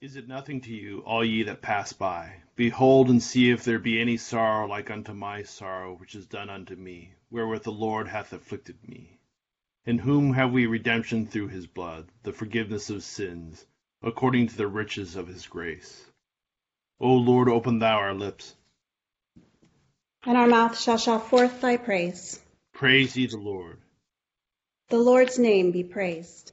Is it nothing to you, all ye that pass by? Behold and see if there be any sorrow like unto my sorrow which is done unto me, wherewith the Lord hath afflicted me. In whom have we redemption through his blood, the forgiveness of sins, according to the riches of his grace. O Lord, open thou our lips. And our mouth shall shout forth thy praise. Praise ye the Lord. The Lord's name be praised.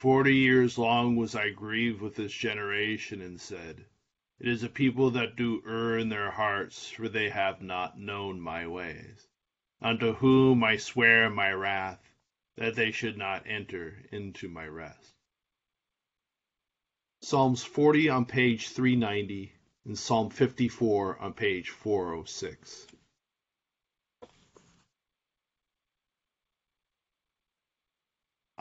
Forty years long was I grieved with this generation, and said, It is a people that do err in their hearts, for they have not known my ways. Unto whom I swear my wrath, that they should not enter into my rest. Psalms 40 on page 390 and Psalm 54 on page 406.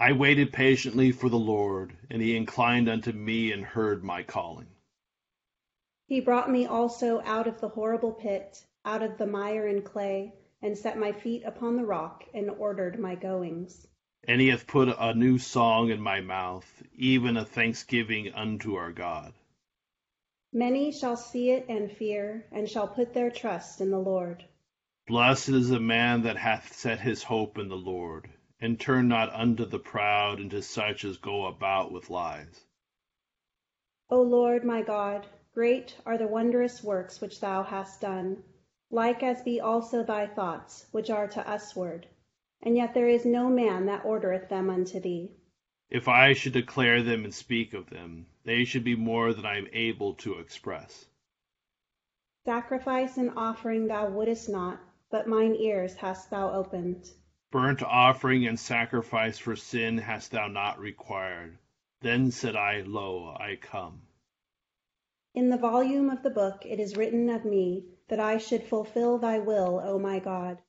I waited patiently for the Lord, and he inclined unto me and heard my calling. He brought me also out of the horrible pit, out of the mire and clay, and set my feet upon the rock, and ordered my goings. And he hath put a new song in my mouth, even a thanksgiving unto our God. Many shall see it and fear, and shall put their trust in the Lord. Blessed is the man that hath set his hope in the Lord, and turn not unto the proud, and to such as go about with lies. O Lord my God, great are the wondrous works which thou hast done, like as be also thy thoughts, which are to usward and yet there is no man that ordereth them unto thee. If I should declare them and speak of them, they should be more than I am able to express. Sacrifice and offering thou wouldest not, but mine ears hast thou opened. Burnt offering and sacrifice for sin hast thou not required. Then said I, Lo, I come. In the volume of the book it is written of me that I should fulfill thy will, O my God.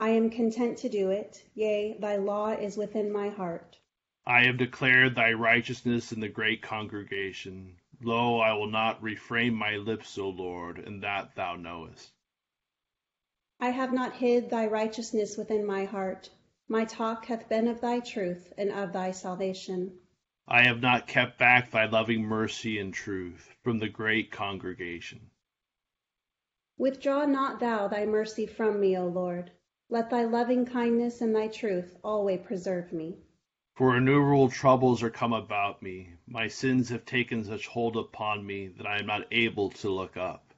I am content to do it; yea, thy law is within my heart. I have declared thy righteousness in the great congregation. Lo, I will not refrain my lips, O Lord, and that thou knowest. I have not hid thy righteousness within my heart. My talk hath been of thy truth and of thy salvation. I have not kept back thy loving mercy and truth from the great congregation. Withdraw not thou thy mercy from me, O Lord. Let thy loving kindness and thy truth always preserve me. For innumerable troubles are come about me. My sins have taken such hold upon me that I am not able to look up.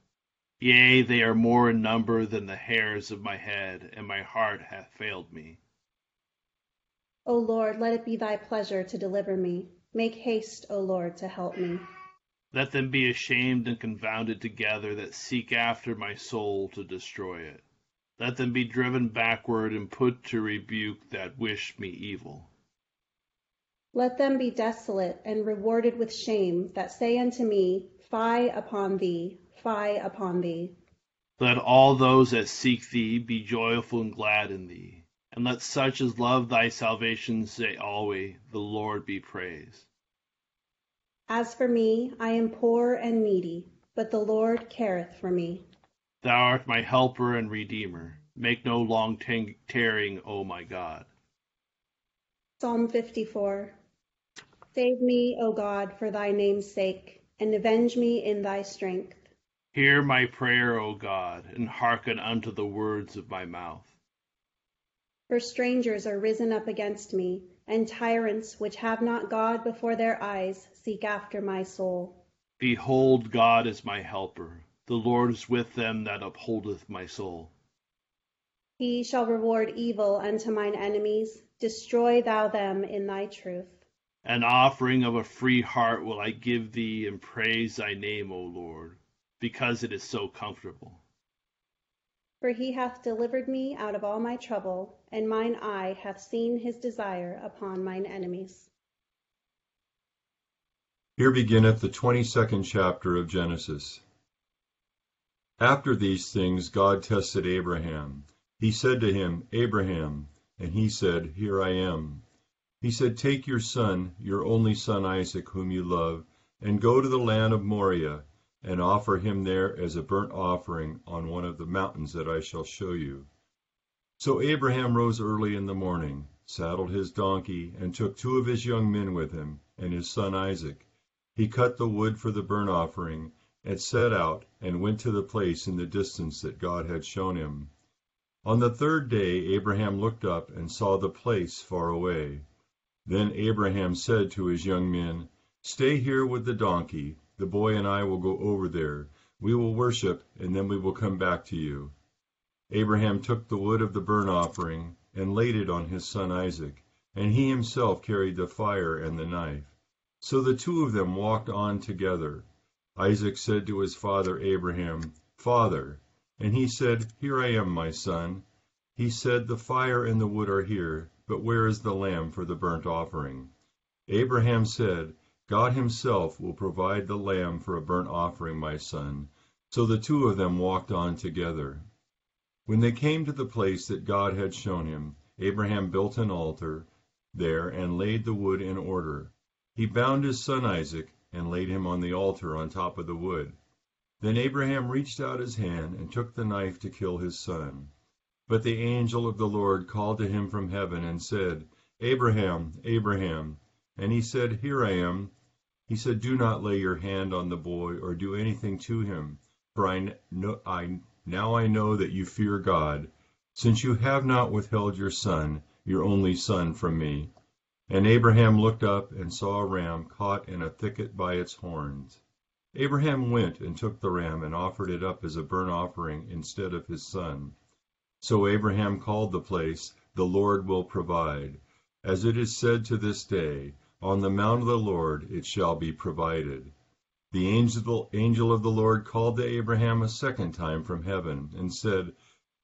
Yea, they are more in number than the hairs of my head, and my heart hath failed me. O Lord, let it be thy pleasure to deliver me. Make haste, O Lord, to help me. Let them be ashamed and confounded together that seek after my soul to destroy it. Let them be driven backward and put to rebuke that wish me evil. Let them be desolate and rewarded with shame that say unto me, Fie upon thee, fie upon thee. Let all those that seek thee be joyful and glad in thee. And let such as love thy salvation say always, The Lord be praised. As for me, I am poor and needy, but the Lord careth for me. Thou art my helper and redeemer. Make no long tarrying, O my God. Psalm 54 Save me, O God, for thy name's sake, and avenge me in thy strength. Hear my prayer, O God, and hearken unto the words of my mouth. For strangers are risen up against me, and tyrants which have not God before their eyes seek after my soul. Behold, God is my helper. The Lord is with them that upholdeth my soul. He shall reward evil unto mine enemies. Destroy thou them in thy truth. An offering of a free heart will I give thee, and praise thy name, O Lord, because it is so comfortable. For he hath delivered me out of all my trouble, and mine eye hath seen his desire upon mine enemies. Here beginneth the twenty-second chapter of Genesis. After these things God tested Abraham. He said to him, Abraham, and he said, Here I am. He said, Take your son, your only son Isaac, whom you love, and go to the land of Moriah, and offer him there as a burnt offering on one of the mountains that I shall show you. So Abraham rose early in the morning, saddled his donkey, and took two of his young men with him, and his son Isaac he cut the wood for the burnt offering, and set out, and went to the place in the distance that God had shown him. On the third day Abraham looked up and saw the place far away. Then Abraham said to his young men, Stay here with the donkey, the boy and I will go over there. We will worship, and then we will come back to you. Abraham took the wood of the burnt offering, and laid it on his son Isaac, and he himself carried the fire and the knife. So the two of them walked on together. Isaac said to his father Abraham, Father. And he said, Here I am, my son. He said, The fire and the wood are here, but where is the lamb for the burnt offering? Abraham said, God himself will provide the lamb for a burnt offering, my son. So the two of them walked on together. When they came to the place that God had shown him, Abraham built an altar there and laid the wood in order. He bound his son Isaac, and laid him on the altar on top of the wood. Then Abraham reached out his hand and took the knife to kill his son. But the angel of the Lord called to him from heaven and said, Abraham, Abraham. And he said, Here I am. He said, Do not lay your hand on the boy or do anything to him, for I, know, I now I know that you fear God, since you have not withheld your son, your only son, from me. And Abraham looked up and saw a ram caught in a thicket by its horns. Abraham went and took the ram and offered it up as a burnt offering instead of his son. So Abraham called the place, The Lord will provide. As it is said to this day, On the mount of the Lord it shall be provided. The angel, angel of the Lord called to Abraham a second time from heaven, and said,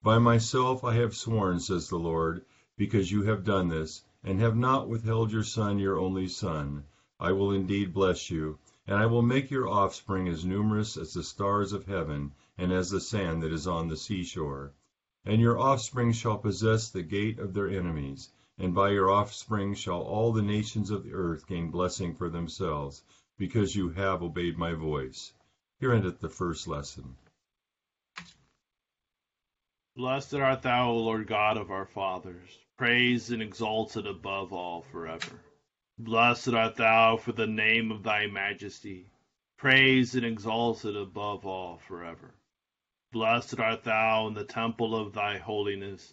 By myself I have sworn, says the Lord, because you have done this, and have not withheld your son, your only son, I will indeed bless you, and I will make your offspring as numerous as the stars of heaven, and as the sand that is on the seashore. And your offspring shall possess the gate of their enemies, and by your offspring shall all the nations of the earth gain blessing for themselves, because you have obeyed my voice. Here endeth the first lesson. Blessed art thou, O Lord God of our fathers praised and exalted above all forever. Blessed art thou for the name of thy majesty, praised and exalted above all forever. Blessed art thou in the temple of thy holiness,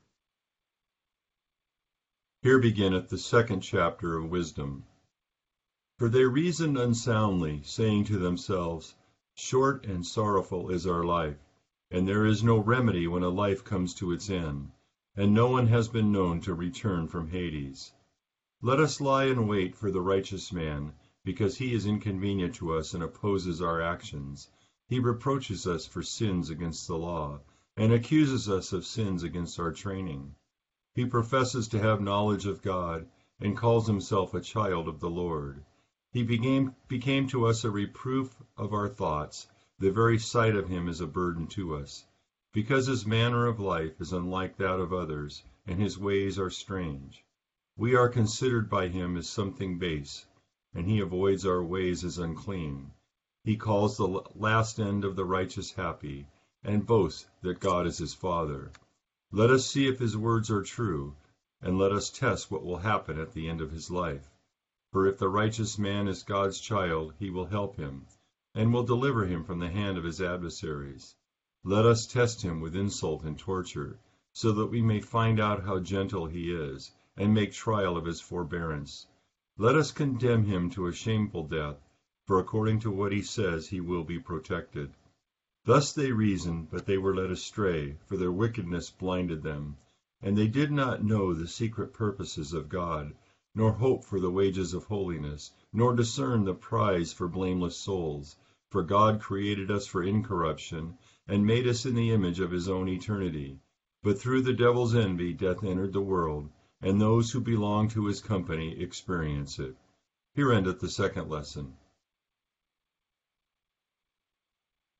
Here beginneth the second chapter of wisdom. For they reasoned unsoundly, saying to themselves, Short and sorrowful is our life, and there is no remedy when a life comes to its end and no one has been known to return from Hades. Let us lie in wait for the righteous man, because he is inconvenient to us and opposes our actions. He reproaches us for sins against the law, and accuses us of sins against our training. He professes to have knowledge of God, and calls himself a child of the Lord. He became, became to us a reproof of our thoughts. The very sight of him is a burden to us because his manner of life is unlike that of others, and his ways are strange. We are considered by him as something base, and he avoids our ways as unclean. He calls the last end of the righteous happy, and boasts that God is his Father. Let us see if his words are true, and let us test what will happen at the end of his life. For if the righteous man is God's child, he will help him, and will deliver him from the hand of his adversaries. Let us test him with insult and torture, so that we may find out how gentle he is, and make trial of his forbearance. Let us condemn him to a shameful death, for according to what he says he will be protected. Thus they reasoned, but they were led astray, for their wickedness blinded them, and they did not know the secret purposes of God nor hope for the wages of holiness, nor discern the prize for blameless souls. For God created us for incorruption, and made us in the image of his own eternity. But through the devil's envy death entered the world, and those who belong to his company experience it. Here endeth the second lesson.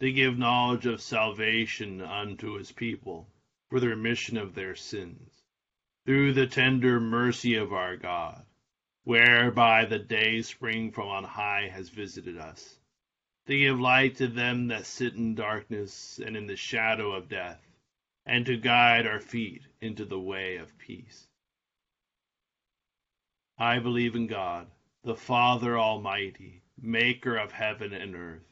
to give knowledge of salvation unto his people, for the remission of their sins through the tender mercy of our God, whereby the day spring from on high has visited us, to give light to them that sit in darkness and in the shadow of death, and to guide our feet into the way of peace. I believe in God, the Father Almighty, maker of heaven and earth,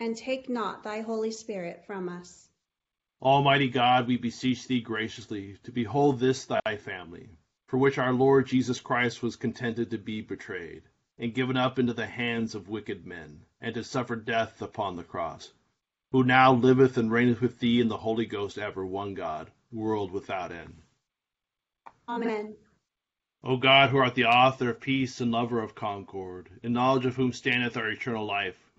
And take not thy Holy Spirit from us. Almighty God, we beseech thee graciously to behold this thy family, for which our Lord Jesus Christ was contented to be betrayed, and given up into the hands of wicked men, and to suffer death upon the cross, who now liveth and reigneth with thee in the Holy Ghost ever, one God, world without end. Amen. O God, who art the author of peace and lover of concord, in knowledge of whom standeth our eternal life,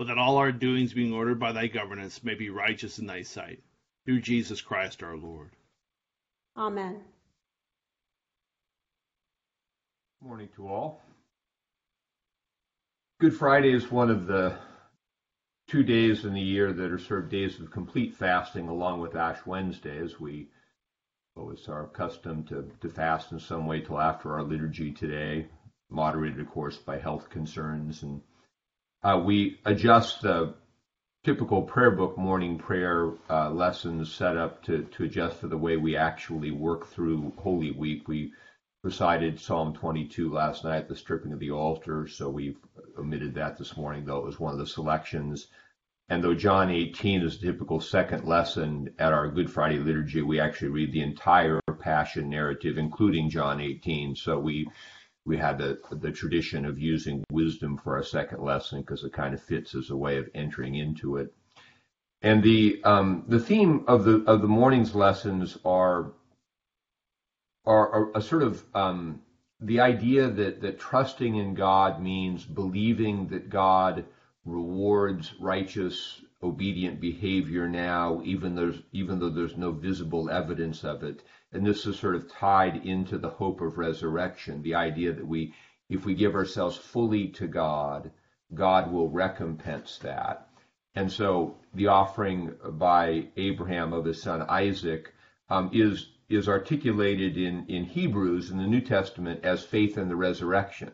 but that all our doings being ordered by thy governance may be righteous in thy sight, through Jesus Christ our Lord. Amen. Morning to all. Good Friday is one of the two days in the year that are sort of days of complete fasting, along with Ash Wednesday, as we always are accustomed to, to fast in some way till after our liturgy today, moderated, of course, by health concerns. And uh, we adjust the typical prayer book morning prayer uh, lessons set up to, to adjust for the way we actually work through Holy Week. We recited Psalm 22 last night, the stripping of the altar, so we've omitted that this morning, though it was one of the selections. And though John 18 is the typical second lesson at our Good Friday liturgy, we actually read the entire Passion narrative, including John 18. So we we had the, the tradition of using wisdom for our second lesson because it kind of fits as a way of entering into it. And the um, the theme of the of the morning's lessons are are, a sort of um, the idea that, that trusting in God means believing that God rewards righteous, obedient behavior now, even there's even though there's no visible evidence of it. And this is sort of tied into the hope of resurrection, the idea that we, if we give ourselves fully to God, God will recompense that. And so the offering by Abraham of his son Isaac um, is is articulated in, in Hebrews in the New Testament as faith in the resurrection.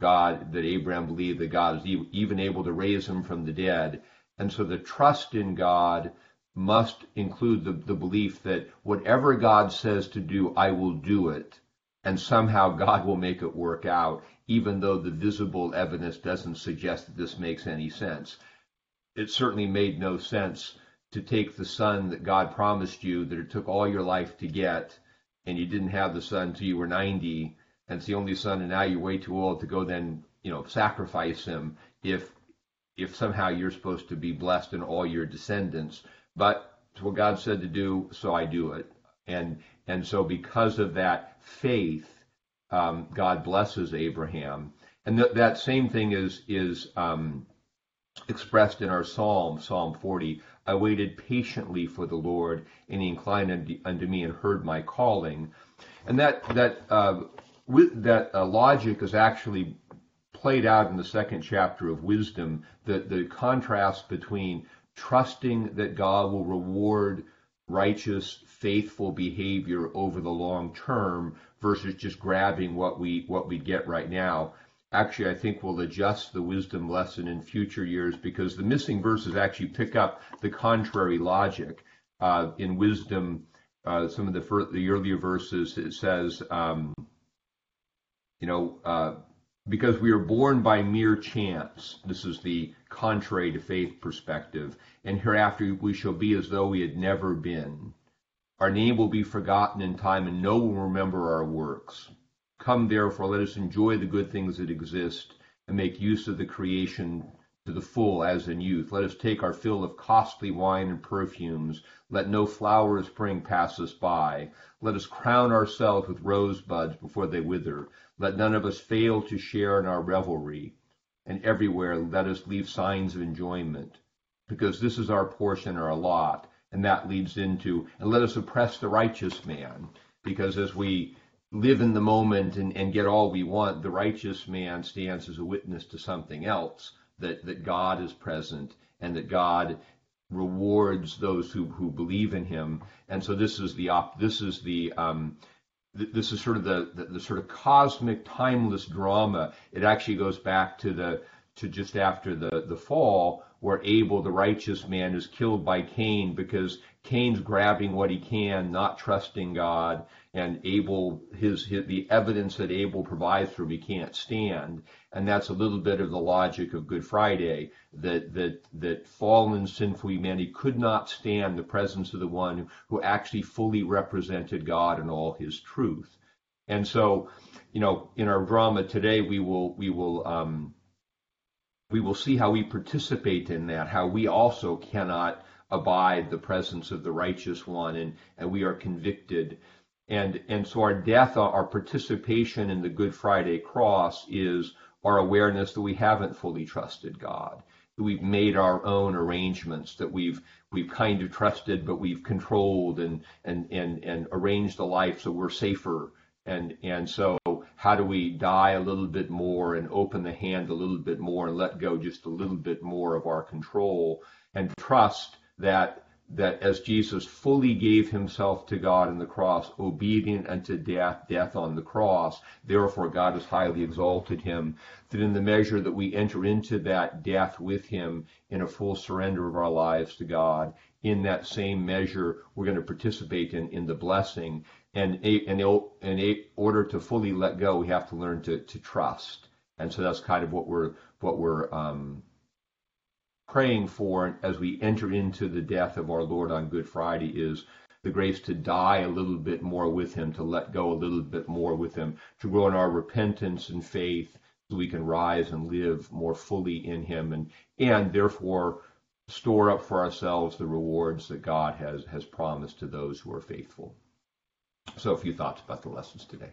God, that Abraham believed that God is even able to raise him from the dead. And so the trust in God must include the, the belief that whatever God says to do, I will do it. And somehow God will make it work out, even though the visible evidence doesn't suggest that this makes any sense. It certainly made no sense to take the son that God promised you that it took all your life to get, and you didn't have the son until you were 90, and it's the only son, and now you're way too old to go then, you know, sacrifice him if if somehow you're supposed to be blessed in all your descendants. But it's what God said to do, so I do it. And and so because of that faith, um, God blesses Abraham. And th- that same thing is is um, expressed in our psalm, Psalm 40. I waited patiently for the Lord, and he inclined unto, me and heard my calling. And that that uh, with, that uh, logic is actually played out in the second chapter of Wisdom. The the contrast between trusting that God will reward righteous, faithful behavior over the long term versus just grabbing what we what we get right now actually I think we'll adjust the wisdom lesson in future years because the missing verses actually pick up the contrary logic. Uh, in wisdom, uh, some of the, the earlier verses it says, um, you know, uh, because we are born by mere chance. This is the contrary to faith perspective. And hereafter we shall be as though we had never been. Our name will be forgotten in time, and no one will remember our works. Come therefore, let us enjoy the good things that exist and make use of the creation to the full as in youth. Let us take our fill of costly wine and perfumes. Let no flower of spring pass us by. Let us crown ourselves with rosebuds before they wither. Let none of us fail to share in our revelry. And everywhere let us leave signs of enjoyment, because this is our portion, or our lot. And that leads into, and let us oppress the righteous man, because as we live in the moment and, and get all we want, the righteous man stands as a witness to something else that, that God is present and that God rewards those who, who believe in him. And so this is the op, this is the um, th- this is sort of the, the, the sort of cosmic timeless drama. It actually goes back to the to just after the, the fall where Abel, the righteous man, is killed by Cain because Cain's grabbing what he can, not trusting God, and Abel, his, his, the evidence that Abel provides for he can't stand, and that's a little bit of the logic of Good Friday that that that fallen sinful humanity could not stand the presence of the one who actually fully represented God in all His truth, and so, you know, in our drama today, we will we will um, we will see how we participate in that, how we also cannot abide the presence of the righteous one, and, and we are convicted. And, and so our death, our participation in the Good Friday cross is our awareness that we haven't fully trusted God, that we've made our own arrangements, that we've we've kind of trusted, but we've controlled and and and and arranged a life so we're safer. And and so how do we die a little bit more and open the hand a little bit more and let go just a little bit more of our control and trust that that as Jesus fully gave himself to God in the cross, obedient unto death, death on the cross, therefore God has highly exalted him, that in the measure that we enter into that death with him in a full surrender of our lives to God, in that same measure, we're going to participate in, in the blessing. And in, order to fully let go, we have to learn to, to trust. And so that's kind of what we're, what we're, um, praying for as we enter into the death of our Lord on Good Friday is the grace to die a little bit more with him, to let go a little bit more with him, to grow in our repentance and faith so we can rise and live more fully in him and and therefore store up for ourselves the rewards that God has has promised to those who are faithful. So a few thoughts about the lessons today.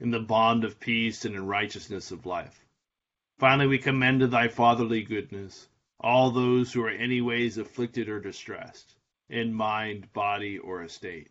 in the bond of peace and in righteousness of life. Finally, we commend to thy fatherly goodness all those who are any ways afflicted or distressed, in mind, body, or estate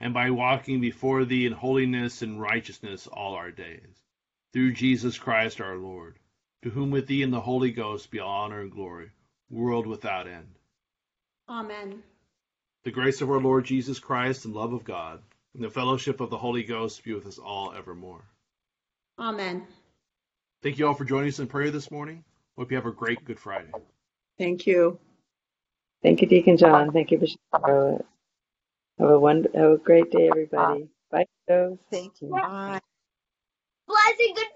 and by walking before thee in holiness and righteousness all our days. Through Jesus Christ our Lord, to whom with thee and the Holy Ghost be honor and glory, world without end. Amen. The grace of our Lord Jesus Christ and love of God, and the fellowship of the Holy Ghost be with us all evermore. Amen. Thank you all for joining us in prayer this morning. Hope you have a great Good Friday. Thank you. Thank you, Deacon John. Thank you, Bishop have a one. Have a great day, everybody. Bye, Joe. Thank you. Bye. Blessing Good Friday.